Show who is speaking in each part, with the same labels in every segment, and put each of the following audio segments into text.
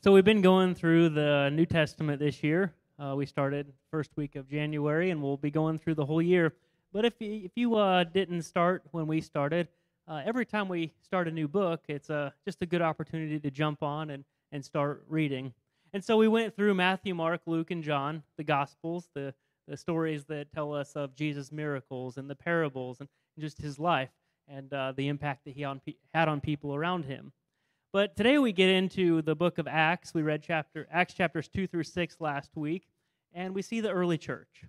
Speaker 1: So we've been going through the New Testament this year. Uh, we started first week of January, and we'll be going through the whole year. But if you, if you uh, didn't start when we started, uh, every time we start a new book, it's uh, just a good opportunity to jump on and, and start reading. And so we went through Matthew, Mark, Luke, and John, the Gospels, the, the stories that tell us of Jesus' miracles and the parables and just his life and uh, the impact that he on, had on people around him. But today we get into the book of Acts. We read chapter Acts chapters two through six last week, and we see the early church.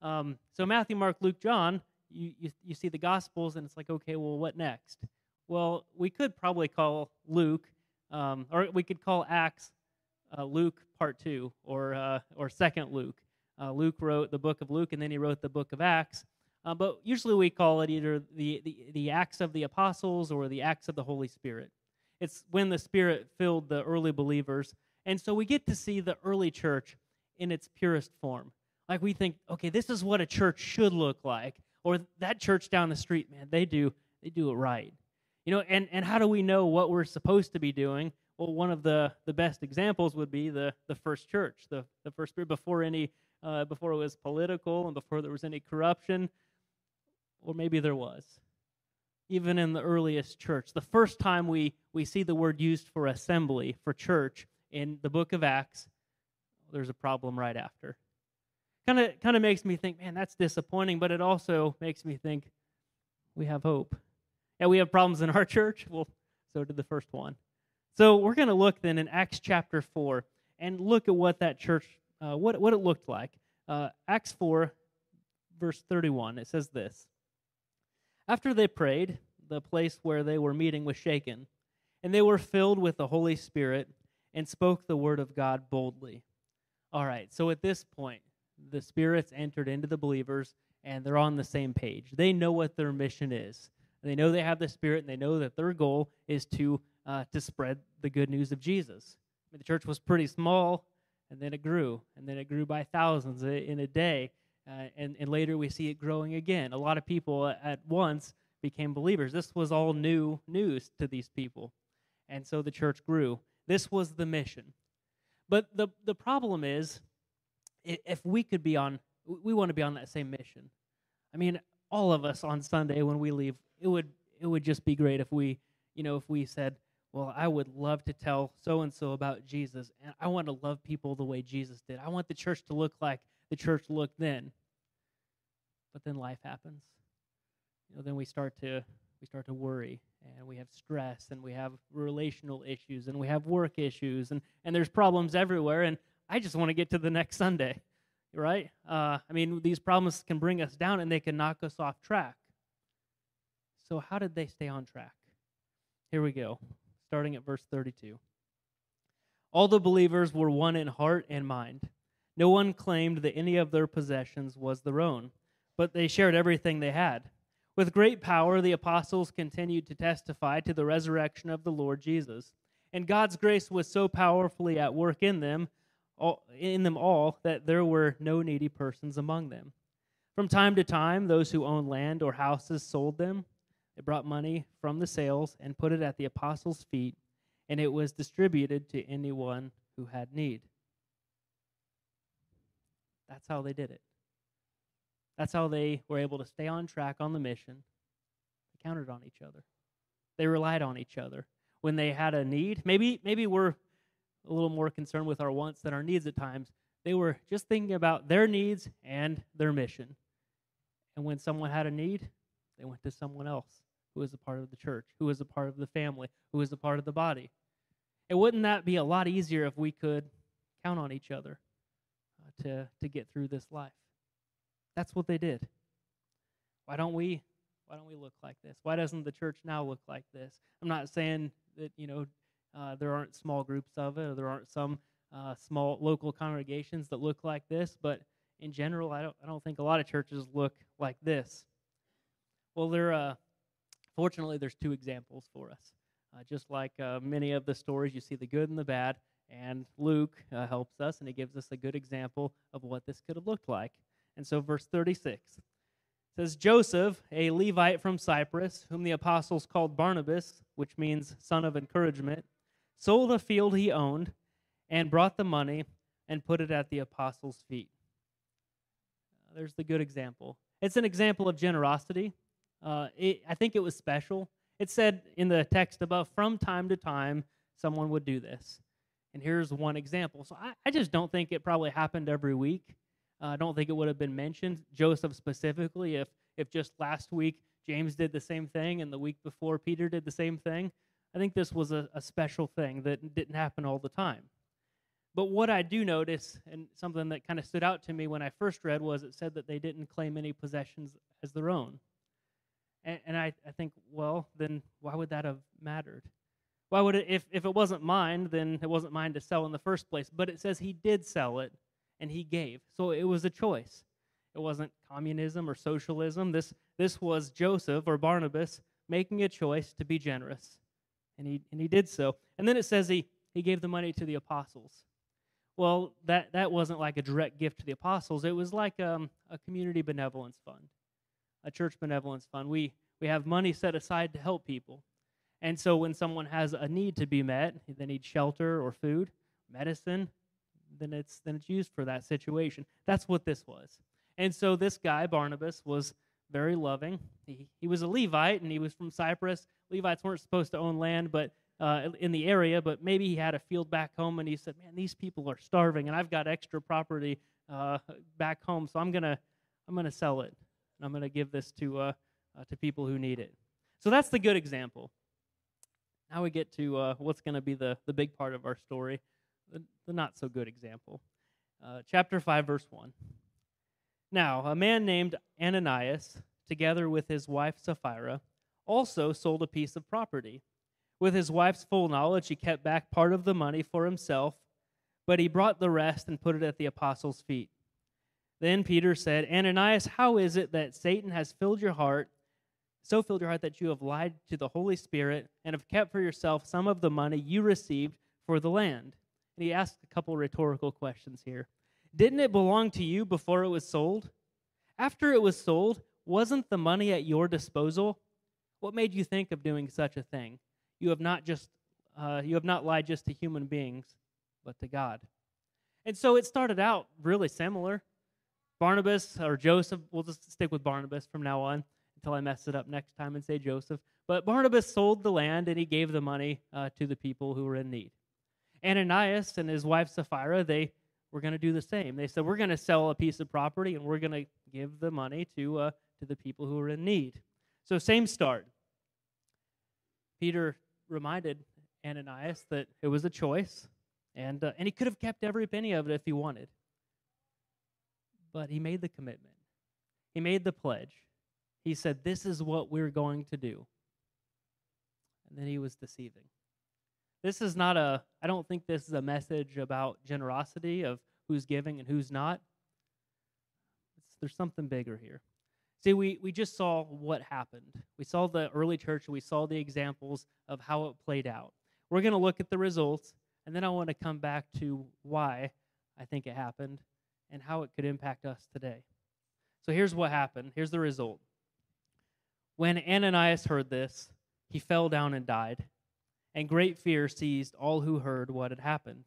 Speaker 1: Um, so Matthew, Mark, Luke, John, you, you, you see the Gospels, and it's like, okay, well, what next? Well, we could probably call Luke, um, or we could call Acts uh, Luke Part Two, or uh, or Second Luke. Uh, Luke wrote the book of Luke, and then he wrote the book of Acts. Uh, but usually we call it either the, the the Acts of the Apostles or the Acts of the Holy Spirit. It's when the Spirit filled the early believers. And so we get to see the early church in its purest form. Like we think, okay, this is what a church should look like. Or that church down the street, man, they do they do it right. You know, and, and how do we know what we're supposed to be doing? Well, one of the, the best examples would be the, the first church, the, the first spirit before any uh, before it was political and before there was any corruption, or maybe there was even in the earliest church. The first time we, we see the word used for assembly, for church, in the book of Acts, there's a problem right after. Kind of kind of makes me think, man, that's disappointing, but it also makes me think we have hope. Yeah, we have problems in our church. Well, so did the first one. So we're going to look then in Acts chapter 4 and look at what that church, uh, what, what it looked like. Uh, Acts 4, verse 31, it says this after they prayed, the place where they were meeting was shaken, and they were filled with the Holy Spirit and spoke the word of God boldly. All right, so at this point, the spirits entered into the believers and they're on the same page. They know what their mission is. They know they have the Spirit and they know that their goal is to, uh, to spread the good news of Jesus. I mean, the church was pretty small and then it grew, and then it grew by thousands in a day. Uh, and, and later we see it growing again. A lot of people at once became believers. This was all new news to these people. And so the church grew. This was the mission. But the, the problem is, if we could be on, we want to be on that same mission. I mean, all of us on Sunday when we leave, it would, it would just be great if we, you know, if we said, well, I would love to tell so and so about Jesus, and I want to love people the way Jesus did. I want the church to look like the church looked then. But then life happens. You know, then we start to we start to worry and we have stress and we have relational issues and we have work issues and, and there's problems everywhere and I just want to get to the next Sunday, right? Uh, I mean, these problems can bring us down and they can knock us off track. So, how did they stay on track? Here we go, starting at verse 32. All the believers were one in heart and mind. No one claimed that any of their possessions was their own, but they shared everything they had. With great power, the apostles continued to testify to the resurrection of the Lord Jesus. And God's grace was so powerfully at work in them, all, in them all, that there were no needy persons among them. From time to time, those who owned land or houses sold them. They brought money from the sales and put it at the apostles' feet, and it was distributed to anyone who had need. That's how they did it. That's how they were able to stay on track on the mission. They counted on each other. They relied on each other. When they had a need, maybe maybe we're a little more concerned with our wants than our needs at times. They were just thinking about their needs and their mission. And when someone had a need, they went to someone else who was a part of the church, who was a part of the family, who was a part of the body. And wouldn't that be a lot easier if we could count on each other to, to get through this life? That's what they did. Why don't we why don't we look like this? Why doesn't the church now look like this? I'm not saying that, you know, uh, there aren't small groups of it or there aren't some uh, small local congregations that look like this, but in general, I don't, I don't think a lot of churches look like this. Well, there, uh, fortunately, there's two examples for us. Uh, just like uh, many of the stories, you see the good and the bad, and Luke uh, helps us, and he gives us a good example of what this could have looked like. And so, verse 36 says, Joseph, a Levite from Cyprus, whom the apostles called Barnabas, which means son of encouragement, sold a field he owned and brought the money and put it at the apostles' feet. There's the good example. It's an example of generosity. Uh, it, I think it was special. It said in the text above, from time to time, someone would do this. And here's one example. So I, I just don't think it probably happened every week. Uh, I don't think it would have been mentioned, Joseph specifically, if, if just last week James did the same thing and the week before Peter did the same thing. I think this was a, a special thing that didn't happen all the time. But what I do notice, and something that kind of stood out to me when I first read, was it said that they didn't claim any possessions as their own. And, and I, I think, well, then why would that have mattered? Why would it, if, if it wasn't mine, then it wasn't mine to sell in the first place. But it says he did sell it and he gave. So it was a choice. It wasn't communism or socialism. This, this was Joseph or Barnabas making a choice to be generous. And he, and he did so. And then it says he, he gave the money to the apostles. Well, that, that wasn't like a direct gift to the apostles. It was like um, a community benevolence fund, a church benevolence fund. We, we have money set aside to help people. And so when someone has a need to be met, they need shelter or food, medicine, then it's then it's used for that situation. That's what this was. And so this guy Barnabas was very loving. He, he was a Levite and he was from Cyprus. Levites weren't supposed to own land, but uh, in the area, but maybe he had a field back home and he said, "Man, these people are starving, and I've got extra property uh, back home, so I'm gonna I'm gonna sell it. And I'm gonna give this to uh, uh, to people who need it." So that's the good example. Now we get to uh, what's going to be the the big part of our story, the, the not so good example. Uh, chapter five, verse one. Now a man named Ananias, together with his wife Sapphira, also sold a piece of property. With his wife's full knowledge, he kept back part of the money for himself, but he brought the rest and put it at the apostles' feet. Then Peter said, Ananias, how is it that Satan has filled your heart, so filled your heart that you have lied to the Holy Spirit and have kept for yourself some of the money you received for the land? And he asked a couple rhetorical questions here. Didn't it belong to you before it was sold? After it was sold, wasn't the money at your disposal? What made you think of doing such a thing? you have not just uh, you have not lied just to human beings, but to God. And so it started out really similar. Barnabas or Joseph, we'll just stick with Barnabas from now on until I mess it up next time and say Joseph. But Barnabas sold the land and he gave the money uh, to the people who were in need. Ananias and his wife Sapphira, they were going to do the same. They said, We're going to sell a piece of property and we're going to give the money to, uh, to the people who are in need. So, same start. Peter reminded Ananias that it was a choice, and, uh, and he could have kept every penny of it if he wanted. But he made the commitment, he made the pledge. He said, This is what we're going to do. And then he was deceiving. This is not a, I don't think this is a message about generosity of who's giving and who's not. It's, there's something bigger here. See, we, we just saw what happened. We saw the early church, we saw the examples of how it played out. We're going to look at the results, and then I want to come back to why I think it happened and how it could impact us today. So here's what happened. Here's the result. When Ananias heard this, he fell down and died, and great fear seized all who heard what had happened.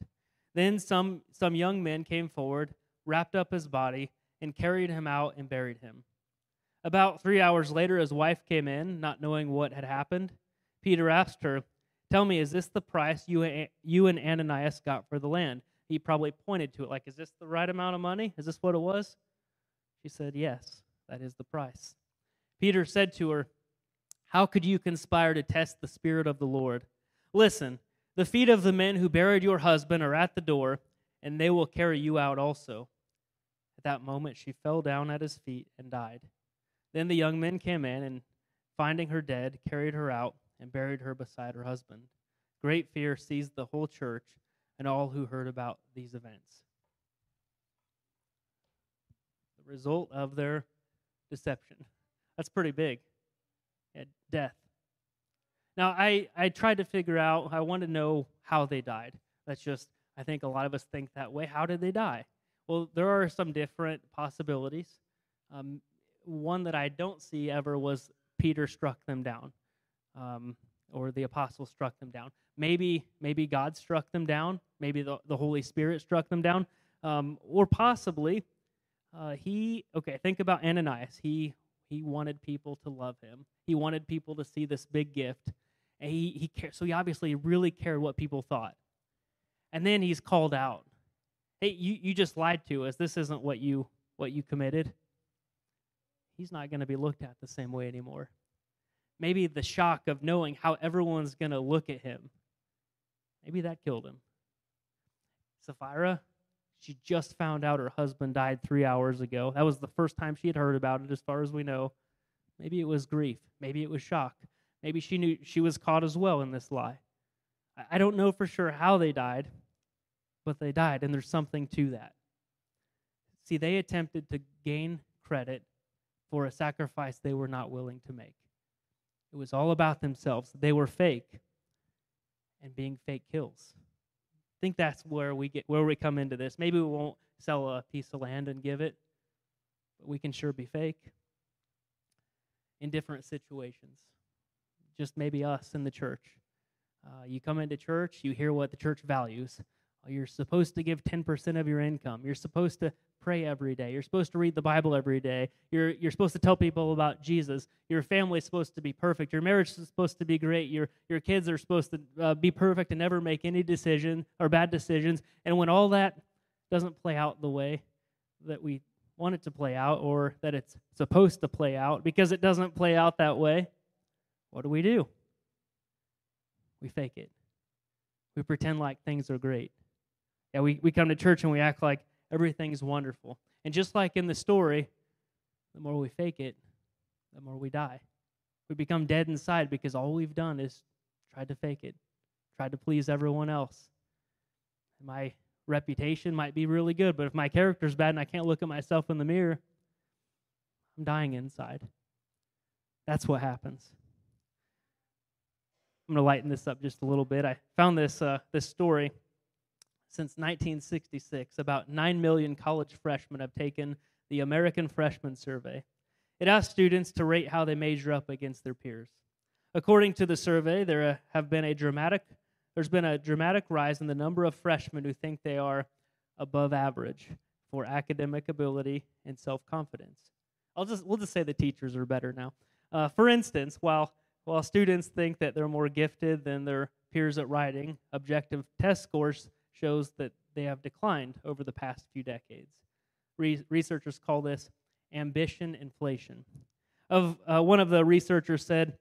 Speaker 1: Then some, some young men came forward, wrapped up his body, and carried him out and buried him. About three hours later, his wife came in, not knowing what had happened. Peter asked her, Tell me, is this the price you, you and Ananias got for the land? He probably pointed to it, like, Is this the right amount of money? Is this what it was? She said, Yes, that is the price. Peter said to her, How could you conspire to test the Spirit of the Lord? Listen, the feet of the men who buried your husband are at the door, and they will carry you out also. At that moment, she fell down at his feet and died. Then the young men came in and, finding her dead, carried her out and buried her beside her husband. Great fear seized the whole church and all who heard about these events. The result of their deception. That's pretty big. Yeah, death. Now, I, I tried to figure out, I want to know how they died. That's just, I think a lot of us think that way. How did they die? Well, there are some different possibilities. Um, one that I don't see ever was Peter struck them down, um, or the apostles struck them down. Maybe maybe God struck them down. maybe the, the Holy Spirit struck them down. Um, or possibly, uh, he, okay, think about Ananias. He, he wanted people to love him, he wanted people to see this big gift. And he, he cared, so he obviously really cared what people thought. And then he's called out. Hey, you, you just lied to us. This isn't what you what you committed. He's not going to be looked at the same way anymore. Maybe the shock of knowing how everyone's going to look at him. Maybe that killed him. Sapphira, she just found out her husband died three hours ago. That was the first time she had heard about it, as far as we know. Maybe it was grief. Maybe it was shock. Maybe she knew she was caught as well in this lie. I don't know for sure how they died, but they died, and there's something to that. See, they attempted to gain credit for a sacrifice they were not willing to make. It was all about themselves. They were fake, and being fake kills. I think that's where we get where we come into this. Maybe we won't sell a piece of land and give it, but we can sure be fake in different situations. Just maybe us in the church. Uh, you come into church, you hear what the church values. You're supposed to give 10% of your income. You're supposed to pray every day. You're supposed to read the Bible every day. You're, you're supposed to tell people about Jesus. Your family is supposed to be perfect. Your marriage is supposed to be great. Your, your kids are supposed to uh, be perfect and never make any decision or bad decisions. And when all that doesn't play out the way that we want it to play out or that it's supposed to play out, because it doesn't play out that way, what do we do? We fake it. We pretend like things are great. We, we come to church and we act like everything's wonderful. And just like in the story, the more we fake it, the more we die. We become dead inside because all we've done is tried to fake it, tried to please everyone else. My reputation might be really good, but if my character's bad and I can't look at myself in the mirror, I'm dying inside. That's what happens. I'm going to lighten this up just a little bit. I found this uh, this story since 1966, about 9 million college freshmen have taken the American Freshman Survey. It asks students to rate how they measure up against their peers. According to the survey, there have been a dramatic there's been a dramatic rise in the number of freshmen who think they are above average for academic ability and self-confidence. I'll just we'll just say the teachers are better now. Uh, for instance, while while students think that they're more gifted than their peers at writing, objective test scores shows that they have declined over the past few decades. Re- researchers call this ambition inflation. Of uh, one of the researchers said,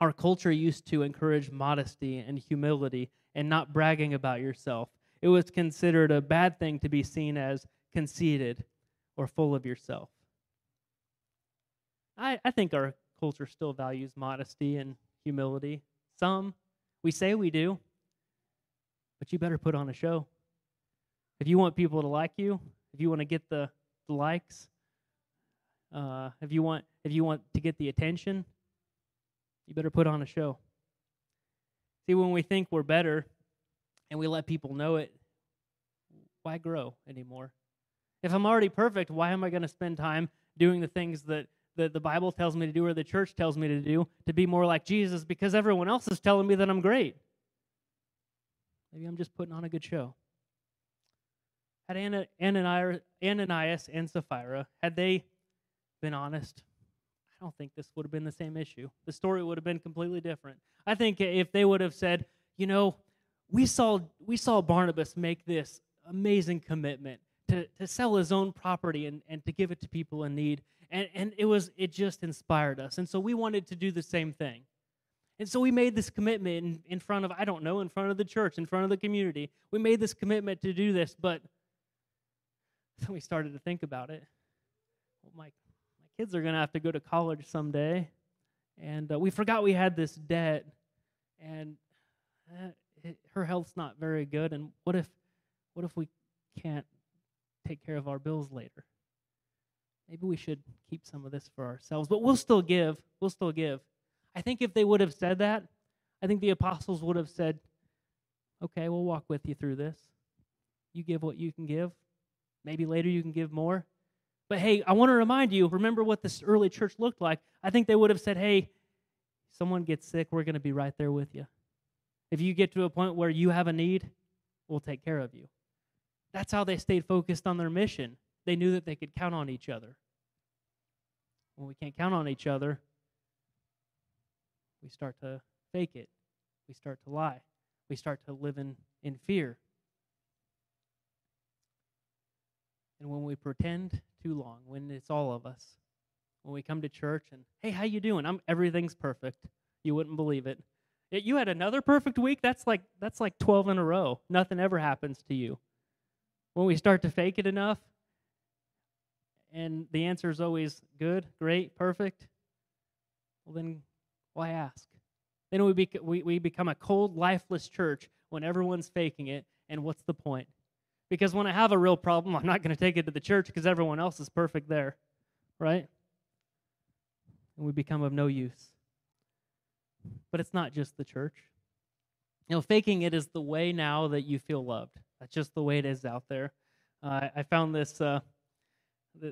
Speaker 1: "Our culture used to encourage modesty and humility and not bragging about yourself. It was considered a bad thing to be seen as conceited or full of yourself." I, I think our culture still values modesty and humility. Some, we say we do, but you better put on a show. If you want people to like you, if you want to get the, the likes, uh, if you want if you want to get the attention, you better put on a show. See, when we think we're better and we let people know it, why grow anymore? If I'm already perfect, why am I going to spend time doing the things that, that the Bible tells me to do or the church tells me to do to be more like Jesus because everyone else is telling me that I'm great? Maybe I'm just putting on a good show. Had Ananias and Sapphira, had they been honest, I don't think this would have been the same issue. The story would have been completely different. I think if they would have said, you know, we saw we saw Barnabas make this amazing commitment to, to sell his own property and, and to give it to people in need. And, and it was it just inspired us. And so we wanted to do the same thing. And so we made this commitment in, in front of, I don't know, in front of the church, in front of the community. We made this commitment to do this, but then we started to think about it. Well, my, my kids are going to have to go to college someday. And uh, we forgot we had this debt. And uh, it, her health's not very good. And what if, what if we can't take care of our bills later? Maybe we should keep some of this for ourselves, but we'll still give. We'll still give. I think if they would have said that, I think the apostles would have said, okay, we'll walk with you through this. You give what you can give. Maybe later you can give more. But hey, I want to remind you remember what this early church looked like. I think they would have said, hey, someone gets sick, we're going to be right there with you. If you get to a point where you have a need, we'll take care of you. That's how they stayed focused on their mission. They knew that they could count on each other. When we can't count on each other, we start to fake it. We start to lie. We start to live in, in fear. And when we pretend too long, when it's all of us, when we come to church and, hey, how you doing? I'm everything's perfect. You wouldn't believe it. it. You had another perfect week? That's like that's like 12 in a row. Nothing ever happens to you. When we start to fake it enough, and the answer is always good, great, perfect, well then why ask? Then we, bec- we, we become a cold, lifeless church when everyone's faking it, and what's the point? Because when I have a real problem, I'm not going to take it to the church because everyone else is perfect there, right? And we become of no use. But it's not just the church. You know, faking it is the way now that you feel loved. That's just the way it is out there. Uh, I found this uh,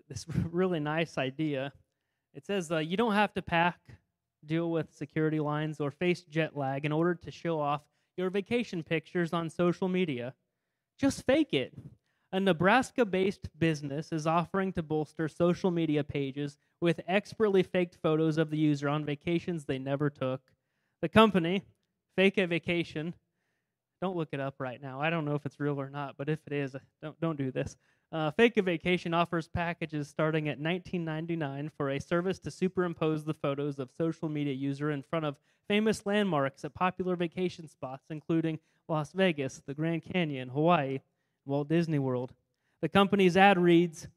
Speaker 1: this really nice idea. It says uh, you don't have to pack, deal with security lines, or face jet lag in order to show off your vacation pictures on social media. Just fake it. A Nebraska based business is offering to bolster social media pages with expertly faked photos of the user on vacations they never took. The company, Fake a Vacation, don't look it up right now. I don't know if it's real or not, but if it is, don't, don't do this. Uh, Fake a Vacation offers packages starting at $19.99 for a service to superimpose the photos of social media user in front of famous landmarks at popular vacation spots, including Las Vegas, the Grand Canyon, Hawaii, Walt Disney World. The company's ad reads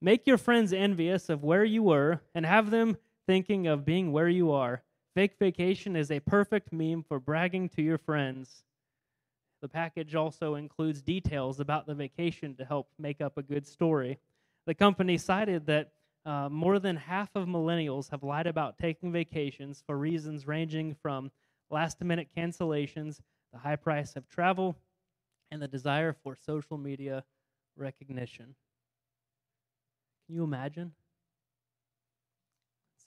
Speaker 1: Make your friends envious of where you were and have them thinking of being where you are. Fake vacation is a perfect meme for bragging to your friends. The package also includes details about the vacation to help make up a good story. The company cited that uh, more than half of millennials have lied about taking vacations for reasons ranging from last minute cancellations, the high price of travel, and the desire for social media recognition. Can you imagine?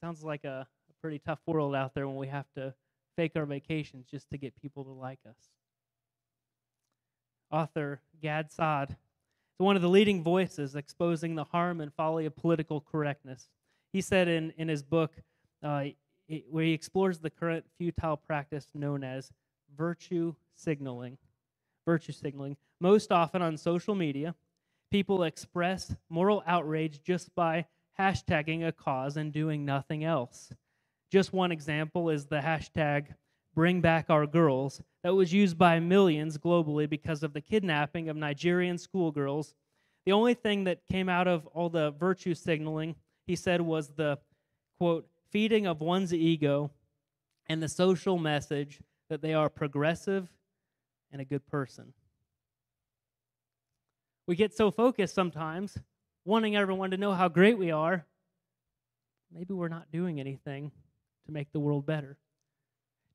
Speaker 1: Sounds like a, a pretty tough world out there when we have to fake our vacations just to get people to like us. Author Gad Saad is one of the leading voices exposing the harm and folly of political correctness. He said in, in his book, uh, it, where he explores the current futile practice known as virtue signaling. Virtue signaling. Most often on social media, people express moral outrage just by hashtagging a cause and doing nothing else. Just one example is the hashtag bring back our girls that was used by millions globally because of the kidnapping of Nigerian schoolgirls the only thing that came out of all the virtue signaling, he said, was the quote, feeding of one's ego and the social message that they are progressive and a good person. We get so focused sometimes, wanting everyone to know how great we are, maybe we're not doing anything to make the world better.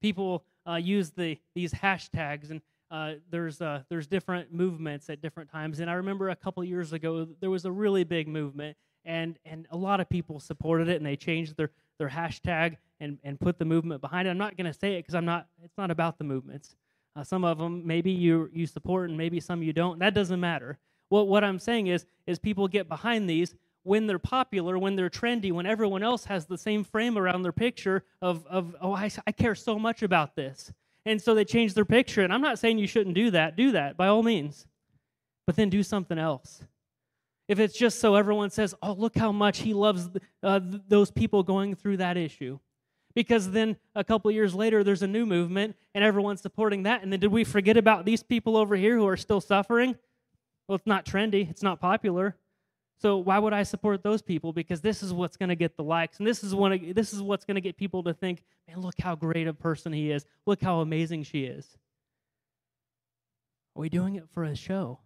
Speaker 1: People uh, use the, these hashtags and uh, there's uh, there's different movements at different times, and I remember a couple years ago there was a really big movement, and and a lot of people supported it, and they changed their their hashtag and and put the movement behind it. I'm not going to say it because I'm not. It's not about the movements. Uh, some of them maybe you you support, and maybe some you don't. That doesn't matter. What what I'm saying is is people get behind these when they're popular, when they're trendy, when everyone else has the same frame around their picture of of oh I I care so much about this and so they change their picture. And I'm not saying you shouldn't do that. Do that by all means. But then do something else. If it's just so everyone says, oh, look how much he loves uh, th- those people going through that issue. Because then a couple years later, there's a new movement and everyone's supporting that. And then did we forget about these people over here who are still suffering? Well, it's not trendy, it's not popular. So why would I support those people? Because this is what's going to get the likes, and this is this is what's going to get people to think, man, look how great a person he is. Look how amazing she is. Are we doing it for a show?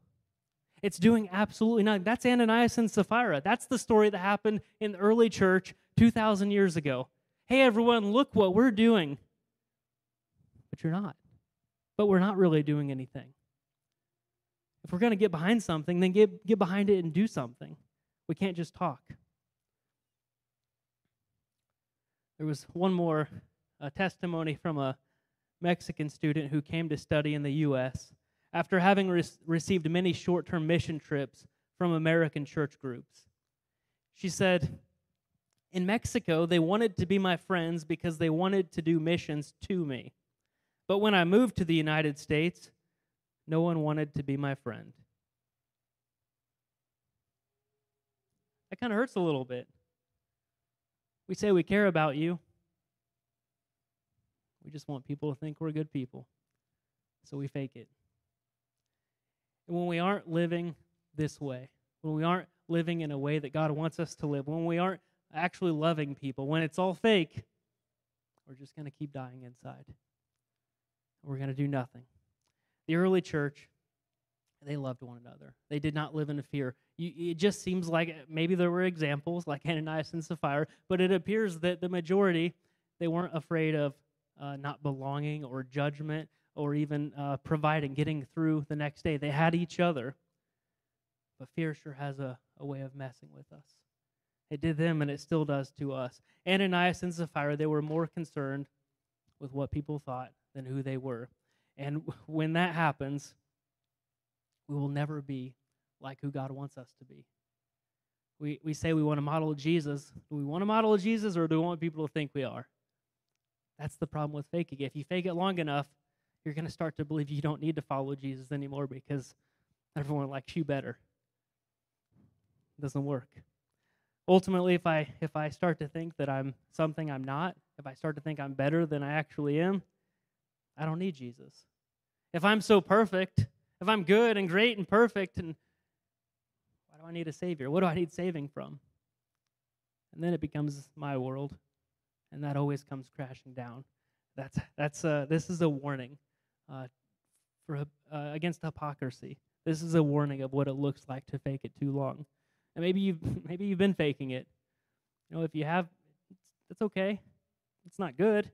Speaker 1: It's doing absolutely nothing. That's Ananias and Sapphira. That's the story that happened in the early church 2,000 years ago. Hey, everyone, look what we're doing. But you're not. But we're not really doing anything. If we're going to get behind something, then get, get behind it and do something. We can't just talk. There was one more testimony from a Mexican student who came to study in the U.S. after having re- received many short term mission trips from American church groups. She said, In Mexico, they wanted to be my friends because they wanted to do missions to me. But when I moved to the United States, no one wanted to be my friend. That kind of hurts a little bit. We say we care about you. We just want people to think we're good people. So we fake it. And when we aren't living this way, when we aren't living in a way that God wants us to live, when we aren't actually loving people, when it's all fake, we're just going to keep dying inside. We're going to do nothing. The early church, they loved one another. They did not live in fear. You, it just seems like maybe there were examples like Ananias and Sapphira, but it appears that the majority, they weren't afraid of uh, not belonging or judgment or even uh, providing, getting through the next day. They had each other. But fear sure has a, a way of messing with us. It did them, and it still does to us. Ananias and Sapphira, they were more concerned with what people thought than who they were. And when that happens, we will never be like who God wants us to be. We, we say we want to model Jesus. Do we want to model Jesus or do we want people to think we are? That's the problem with faking. If you fake it long enough, you're going to start to believe you don't need to follow Jesus anymore because everyone likes you better. It doesn't work. Ultimately, if I if I start to think that I'm something I'm not, if I start to think I'm better than I actually am, I don't need Jesus. If I'm so perfect, if I'm good and great and perfect, and why do I need a Savior? What do I need saving from? And then it becomes my world, and that always comes crashing down. That's that's uh, this is a warning uh, for uh, against hypocrisy. This is a warning of what it looks like to fake it too long. And maybe you've maybe you've been faking it. You know, if you have, it's okay. It's not good,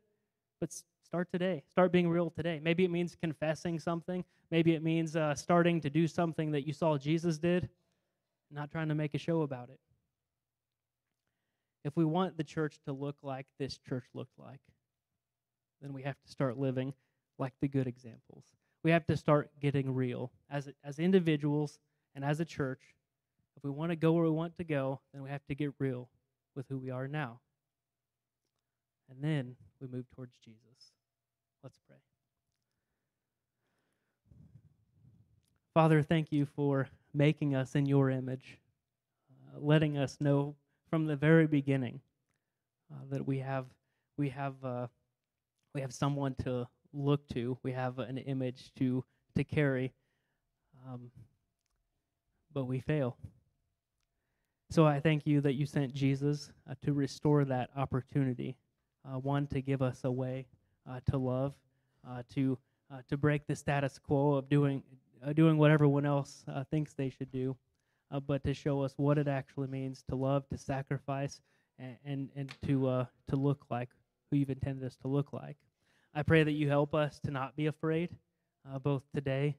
Speaker 1: but Start today. Start being real today. Maybe it means confessing something. Maybe it means uh, starting to do something that you saw Jesus did, not trying to make a show about it. If we want the church to look like this church looked like, then we have to start living like the good examples. We have to start getting real as, as individuals and as a church. If we want to go where we want to go, then we have to get real with who we are now. And then we move towards Jesus. Let's pray. Father, thank you for making us in your image, uh, letting us know from the very beginning uh, that we have we have uh, we have someone to look to, we have an image to to carry, um, but we fail. So I thank you that you sent Jesus uh, to restore that opportunity, uh, one to give us a way to love, uh, to uh, to break the status quo of doing doing what everyone else thinks they should do, but to show us what it actually means to love, to sacrifice, and and, and to to look like who you've intended us to look like. I pray that you help us to not be afraid, both today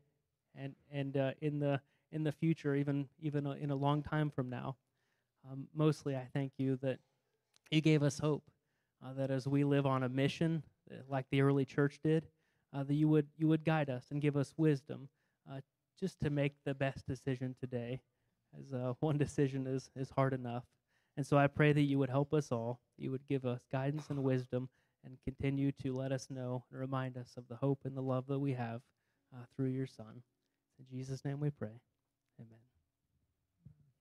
Speaker 1: and and in the in the future, even even in a long time from now. Um, mostly, I thank you that you gave us hope. Uh, that as we live on a mission like the early church did, uh, that you would you would guide us and give us wisdom, uh, just to make the best decision today, as uh, one decision is is hard enough. And so I pray that you would help us all. You would give us guidance and wisdom, and continue to let us know and remind us of the hope and the love that we have uh, through your Son. In Jesus' name we pray. Amen.